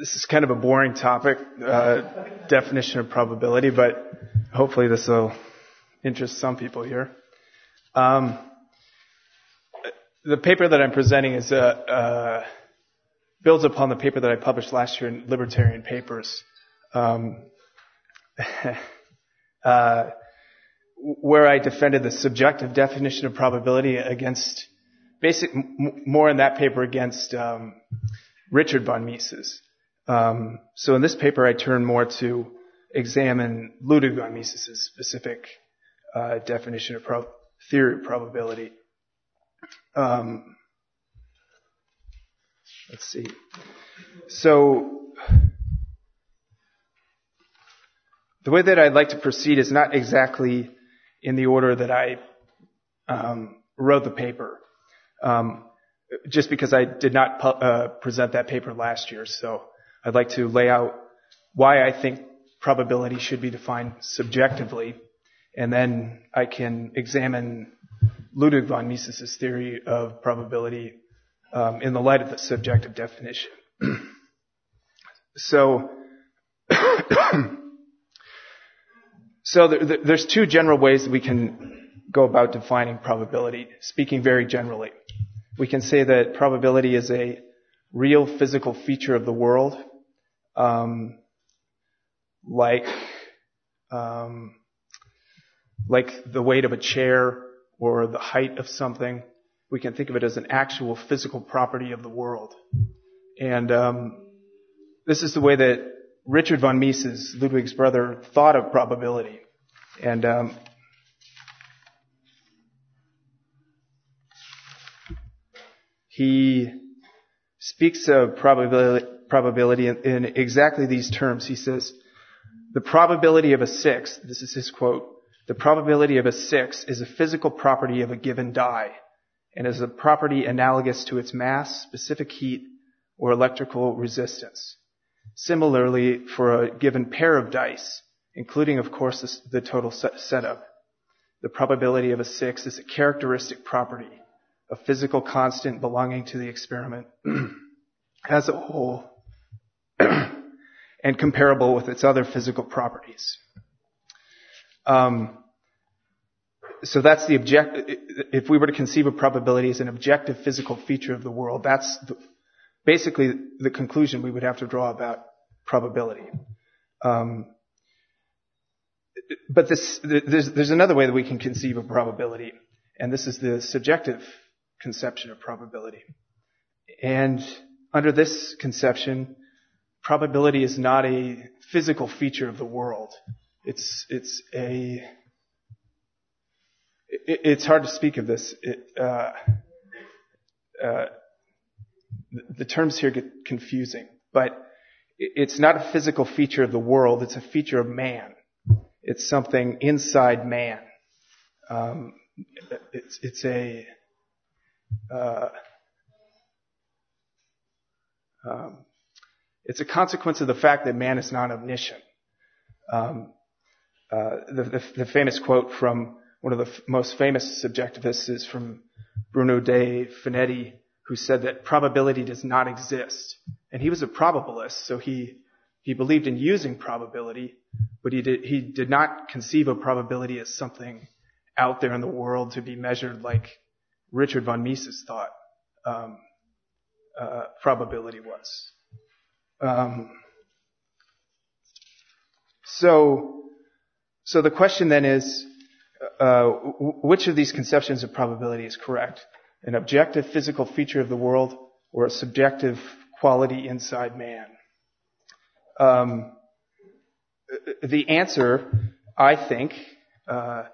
this is kind of a boring topic, uh, definition of probability, but hopefully this will interest some people here. Um, the paper that I'm presenting is uh, uh, builds upon the paper that I published last year in Libertarian Papers, um, uh, where I defended the subjective definition of probability against basic m- more in that paper against um, Richard von Mises. Um, so in this paper, I turn more to examine Ludwig von Mises' specific uh, definition of pro- theory of probability. Um, let's see. So the way that I'd like to proceed is not exactly in the order that I um, wrote the paper, um, just because I did not pu- uh, present that paper last year. So I'd like to lay out why I think probability should be defined subjectively, and then I can examine Ludwig von Mises' theory of probability um, in the light of the subjective definition. so, so there, there's two general ways that we can go about defining probability, speaking very generally. We can say that probability is a real physical feature of the world, um, like um, like the weight of a chair or the height of something. We can think of it as an actual physical property of the world. And um, this is the way that Richard von Mises, Ludwig's brother, thought of probability. And um, he speaks of probability, probability in, in exactly these terms. He says, the probability of a six, this is his quote, the probability of a six is a physical property of a given die and is a property analogous to its mass, specific heat, or electrical resistance. Similarly, for a given pair of dice, including, of course, the total setup, the probability of a six is a characteristic property, a physical constant belonging to the experiment as a whole and comparable with its other physical properties. Um, so that's the object. If we were to conceive of probability as an objective physical feature of the world, that's the, basically the conclusion we would have to draw about probability. Um, but this, there's, there's another way that we can conceive of probability, and this is the subjective conception of probability. And under this conception, probability is not a physical feature of the world. It's, it's a, it, it's hard to speak of this. It, uh, uh, the terms here get confusing, but it's not a physical feature of the world. It's a feature of man. It's something inside man. Um, it's, it's a, um, it's a consequence of the fact that man is not omniscient. Um, uh, the, the, the, famous quote from one of the f- most famous subjectivists is from Bruno de Finetti, who said that probability does not exist. And he was a probabilist, so he, he believed in using probability, but he did, he did not conceive of probability as something out there in the world to be measured like Richard von Mises thought um, uh, probability was. Um, so, so the question then is, uh, which of these conceptions of probability is correct? An objective physical feature of the world or a subjective quality inside man? Um, the answer, I think, uh,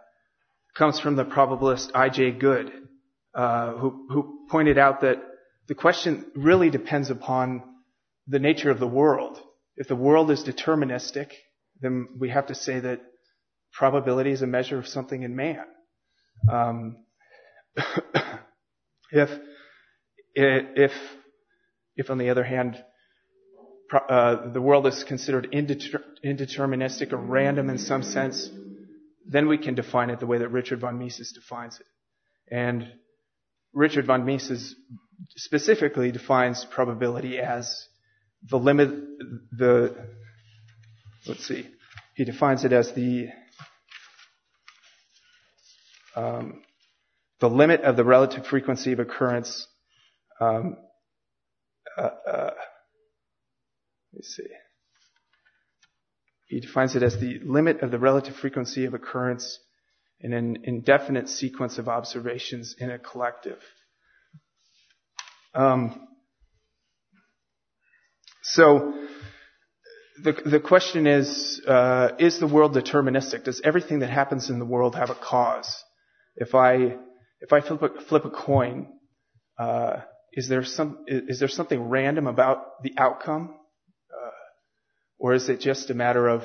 comes from the probabilist I.J. Good, uh, who, who pointed out that the question really depends upon the nature of the world. If the world is deterministic, then we have to say that probability is a measure of something in man. Um, if, if, if on the other hand, uh, the world is considered indeter- indeterministic or random in some sense, then we can define it the way that Richard von Mises defines it. And Richard von Mises specifically defines probability as the limit, the, let's see, he defines it as the, um, the limit of the relative frequency of occurrence. Um, uh, uh, let me see. He defines it as the limit of the relative frequency of occurrence in an indefinite sequence of observations in a collective. Um, so the the question is: uh, Is the world deterministic? Does everything that happens in the world have a cause? If I if I flip a, flip a coin, uh, is there some is there something random about the outcome, uh, or is it just a matter of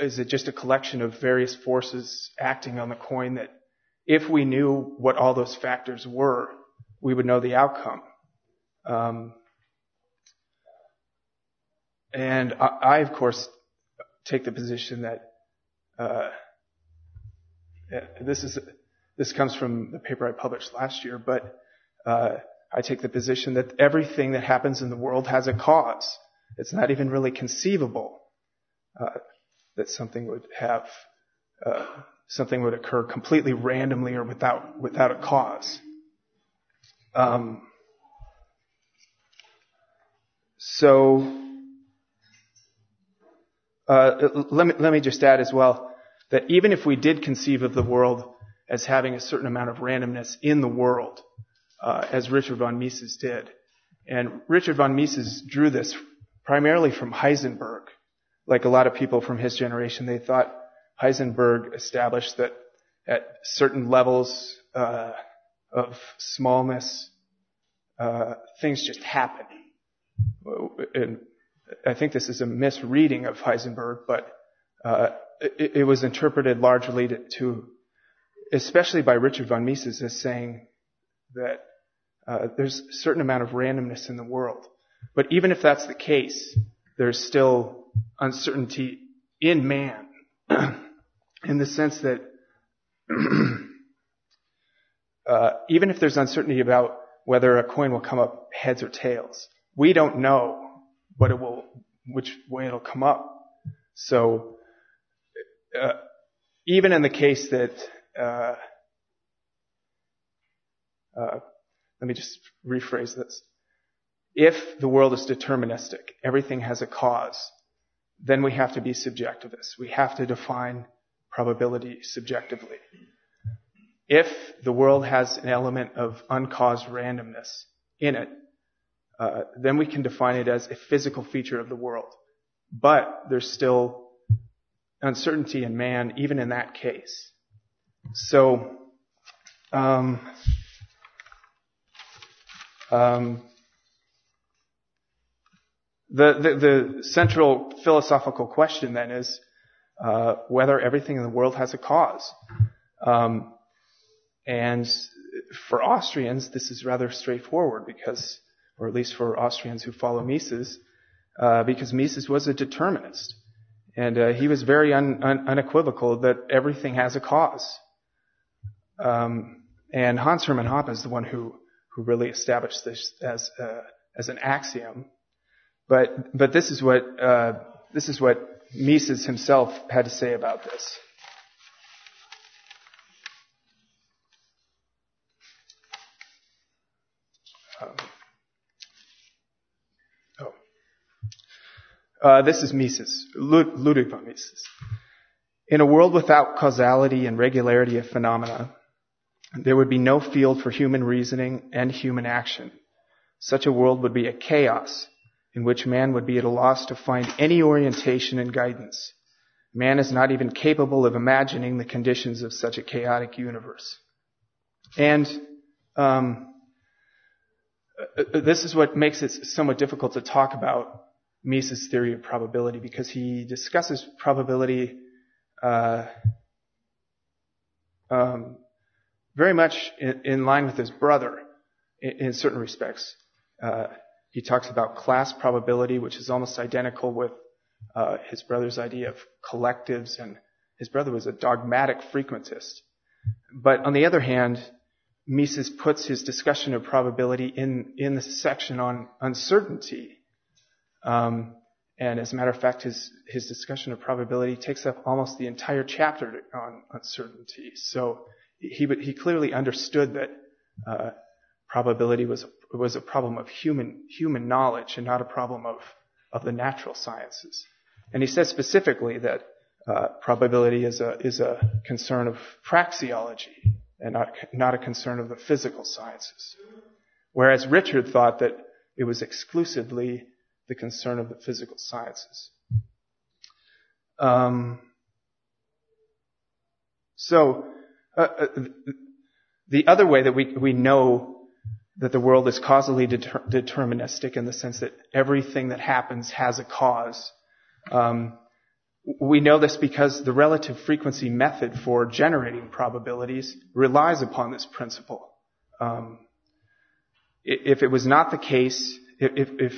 is it just a collection of various forces acting on the coin that, if we knew what all those factors were, we would know the outcome. Um, and I, I, of course, take the position that uh, this is this comes from the paper I published last year, but uh, I take the position that everything that happens in the world has a cause. It's not even really conceivable uh, that something would have uh, something would occur completely randomly or without without a cause. Um, so uh, let me let me just add as well that even if we did conceive of the world as having a certain amount of randomness in the world, uh, as Richard von Mises did, and Richard von Mises drew this primarily from Heisenberg. Like a lot of people from his generation, they thought Heisenberg established that at certain levels uh, of smallness, uh, things just happen. And I think this is a misreading of Heisenberg, but uh, it, it, was interpreted largely to, to, especially by Richard von Mises, as saying that uh, there's a certain amount of randomness in the world. But even if that's the case, there's still uncertainty in man, in the sense that uh, even if there's uncertainty about whether a coin will come up heads or tails, we don't know what it will, which way it'll come up. So, uh, even in the case that, uh, uh, let me just rephrase this. If the world is deterministic, everything has a cause, then we have to be subjectivist. We have to define probability subjectively. If the world has an element of uncaused randomness in it, uh, then we can define it as a physical feature of the world. But there's still uncertainty in man, even in that case. So, um, um, the, the, the, central philosophical question then is uh, whether everything in the world has a cause. Um, and for Austrians, this is rather straightforward because or at least for Austrians who follow Mises, uh, because Mises was a determinist. And uh, he was very un- un- unequivocal that everything has a cause. Um, and Hans Hermann Hoppe is the one who, who really established this as, uh, as an axiom. But, but this is what, uh, this is what Mises himself had to say about this. Uh, this is Mises, Ludwig von Mises. In a world without causality and regularity of phenomena, there would be no field for human reasoning and human action. Such a world would be a chaos in which man would be at a loss to find any orientation and guidance. Man is not even capable of imagining the conditions of such a chaotic universe. And um, uh, this is what makes it somewhat difficult to talk about Mises' theory of probability because he discusses probability uh, um, very much in, in, line with his brother in, in certain respects. Uh, he talks about class probability, which is almost identical with uh, his brother's idea of collectives, and his brother was a dogmatic frequentist. But on the other hand, Mises puts his discussion of probability in, the section on uncertainty Um, and as a matter of fact, his, discussion of probability takes up almost the entire chapter on uncertainty. So he, he clearly understood that uh, probability was, was a problem of human, human knowledge and not a problem of, of the natural sciences. And he says specifically that uh, probability is a, is a concern of praxeology and not, not a concern of the physical sciences. Whereas Richard thought that it was exclusively the concern of the physical sciences. Um, so, uh, uh, the other way that we, we know that the world is causally deter- deterministic in the sense that everything that happens has a cause. Um, we know this because the relative frequency method for generating probabilities relies upon this principle. Um, if it was not the case, if, if,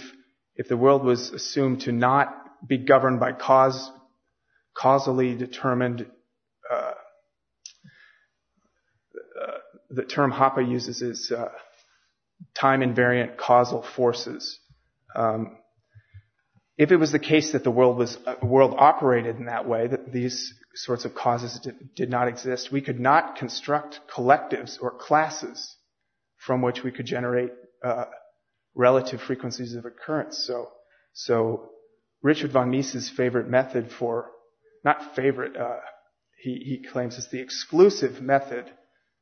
if the world was assumed to not be governed by cause, causally determined, uh, uh, the term Hoppe uses is uh, time invariant causal forces. Um, if it was the case that the world was uh, world operated in that way, that these sorts of causes did, did not exist, we could not construct collectives or classes from which we could generate uh, relative frequencies of occurrence. So, so Richard von Mises' favorite method for, not favorite, uh, he, he claims it's the exclusive method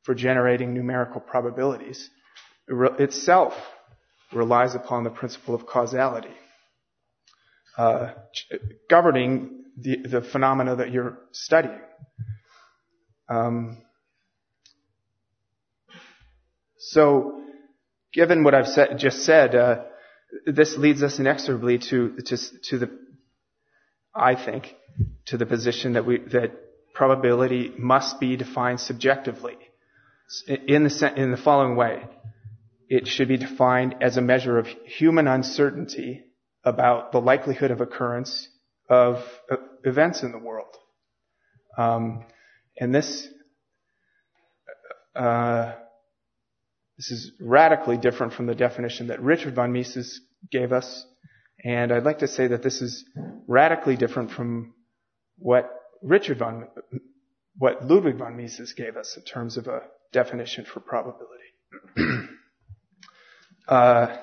for generating numerical probabilities, itself relies upon the principle of causality, uh, governing the, the phenomena that you're studying. Um, so, given what I've just said, uh, this leads us inexorably to, to, to the, I think, to the position that we, that probability must be defined subjectively in the, in the following way. It should be defined as a measure of human uncertainty about the likelihood of occurrence of events in the world. Um, and this, uh, this is radically different from the definition that Richard von Mises gave us. And I'd like to say that this is radically different from what Richard von, what Ludwig von Mises gave us in terms of a definition for probability. uh,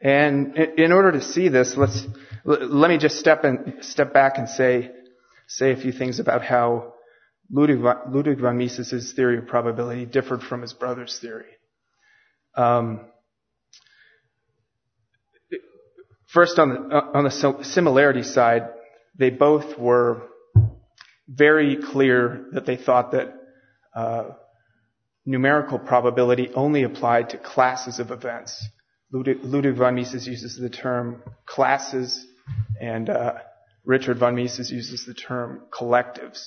and in order to see this, let's let me just step in, step back and say say a few things about how Ludwig, Ludwig von Mises' theory of probability differed from his brother's theory. Um, first, on the, on the similarity side, they both were very clear that they thought that uh, numerical probability only applied to classes of events. Ludwig, von Mises uses the term classes, and uh, Richard von Mises uses the term collectives.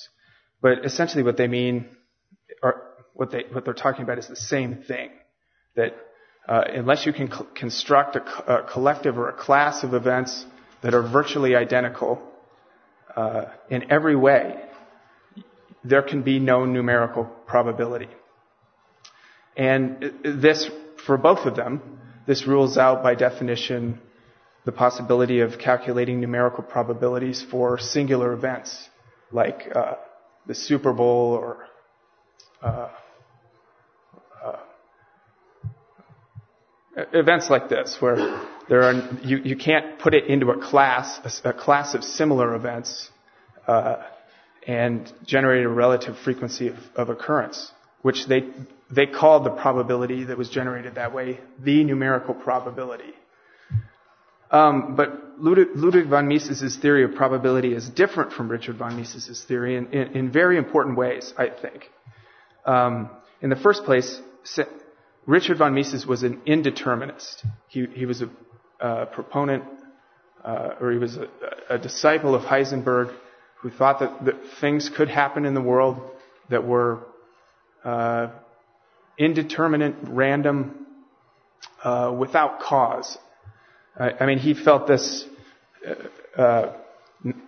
But essentially what they mean, or what, they, what they're talking about is the same thing. That uh, unless you can construct a, a, collective or a class of events that are virtually identical uh, in every way, there can be no numerical probability. And this, for both of them, this rules out by definition the possibility of calculating numerical probabilities for singular events like uh, the Super Bowl or uh, uh, events like this, where there are you, you can't put it into a class, a, a class of similar events, uh, and generate a relative frequency of, of occurrence, which they they called the probability that was generated that way the numerical probability. Um, but Ludwig, Ludwig, von Mises' theory of probability is different from Richard von Mises' theory in, in, in very important ways, I think. Um, in the first place, Richard von Mises was an indeterminist. He, he was a, proponent, uh, or he was a, a, disciple of Heisenberg, who thought that, that, things could happen in the world that were uh, indeterminate, random, uh, without cause. I mean, he felt this uh, uh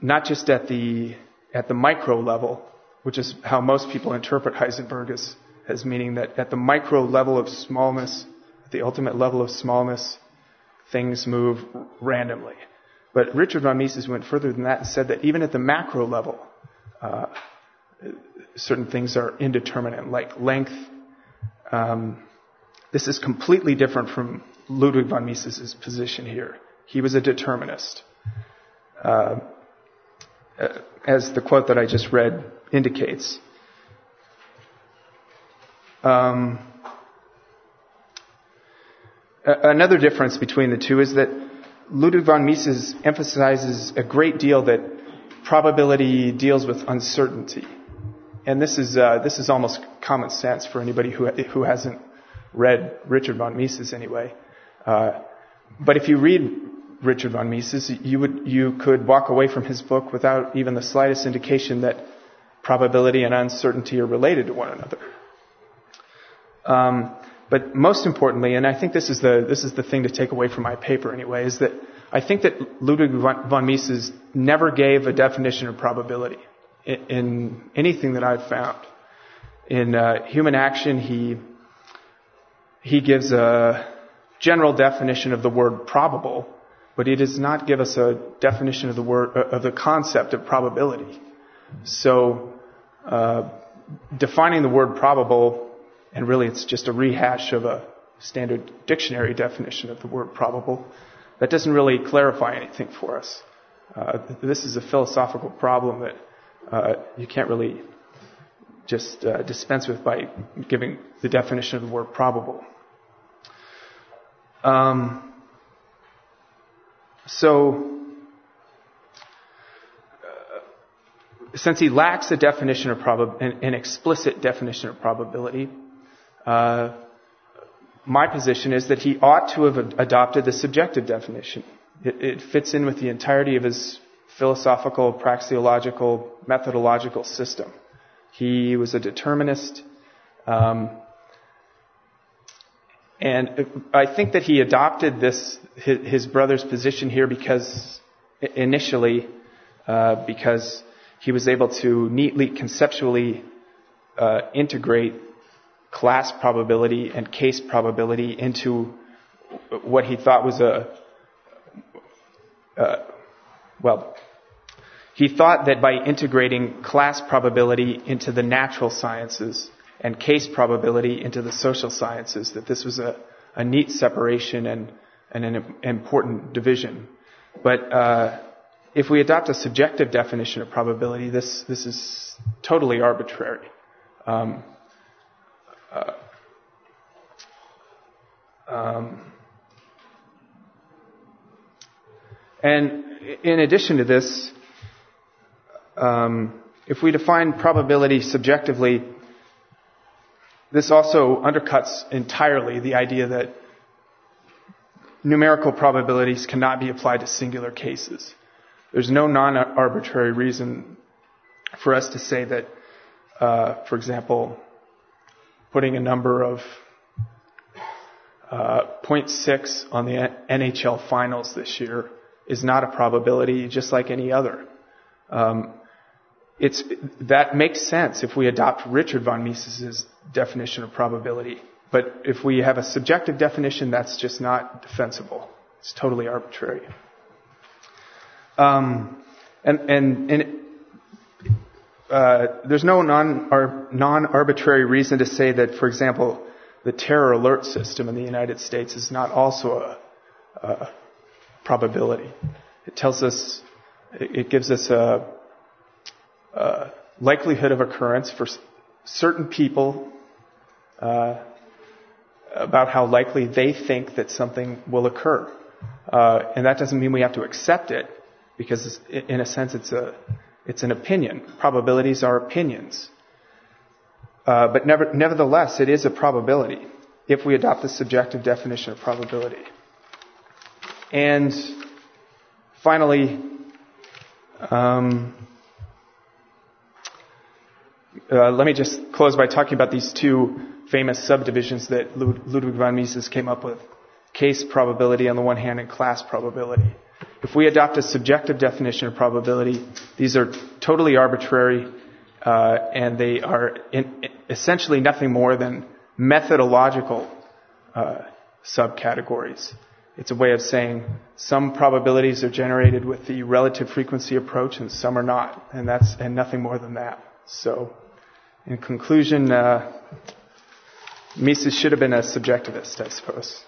not just at the at the micro level, which is how most people interpret Heisenberg as as meaning that at the micro level of smallness, at the ultimate level of smallness, things move randomly. But Richard von Mises went further than that and said that even at the macro level, uh, certain things are indeterminate, like length. Um, this is completely different from Ludwig von Mises' position here. He was a determinist. Uh, uh, as the quote that I just read indicates. Um, another difference between the two is that Ludwig von Mises emphasizes a great deal that probability deals with uncertainty. And this is, uh, this is almost common sense for anybody who, who hasn't read Richard von Mises anyway. Uh, but if you read Richard von Mises, you, would, you could walk away from his book without even the slightest indication that probability and uncertainty are related to one another. Um, but most importantly, and I think this is the this is the thing to take away from my paper anyway, is that I think that Ludwig von Mises never gave a definition of probability in, in anything that I've found. In uh, human action, he he gives a general definition of the word probable, but he does not give us a definition of the word uh, of the concept of probability. So, uh, defining the word probable and really it's just a rehash of a standard dictionary definition of the word probable. That doesn't really clarify anything for us. Uh, this is a philosophical problem that uh, you can't really just uh, dispense with by giving the definition of the word probable. Um, so, uh, since he lacks a definition of probab- an, an explicit definition of probability, uh, my position is that he ought to have adopted the subjective definition. It, it, fits in with the entirety of his philosophical, praxeological, methodological system. He was a determinist. Um, and I think that he adopted this, his, brother's position here because initially, uh, because he was able to neatly conceptually uh, integrate class probability and case probability into what he thought was a, well, he thought that by integrating class probability into the natural sciences and case probability into the social sciences, that this was a, a neat separation and, and an important division. But uh, if we adopt a subjective definition of probability, this this is totally arbitrary. Um, uh, um, and in addition to this, um, if we define probability subjectively, this also undercuts entirely the idea that numerical probabilities cannot be applied to singular cases. There's no non-arbitrary reason for us to say that, uh, for example, putting a number of uh, 0.6 on the NHL finals this year is not a probability just like any other. Um, it's, that makes sense if we adopt Richard von Mises' definition of probability. But if we have a subjective definition, that's just not defensible. It's totally arbitrary. Um, and, and, and uh, there's no non arbitrary reason to say that, for example, the terror alert system in the United States is not also a, a probability. It tells us, it gives us a, a likelihood of occurrence for certain people uh, about how likely they think that something will occur. Uh, and that doesn't mean we have to accept it, because in a sense it's a it's an opinion. Probabilities are opinions. Uh, but never, nevertheless, it is a probability if we adopt the subjective definition of probability. And finally, um, uh, let me just close by talking about these two famous subdivisions that Ludwig von Mises came up with case probability on the one hand and class probability. If we adopt a subjective definition of probability, these are totally arbitrary uh, and they are in, essentially nothing more than methodological uh, subcategories. It's a way of saying some probabilities are generated with the relative frequency approach and some are not. And that's, and nothing more than that. So, in conclusion, uh, Mises should have been a subjectivist, I suppose.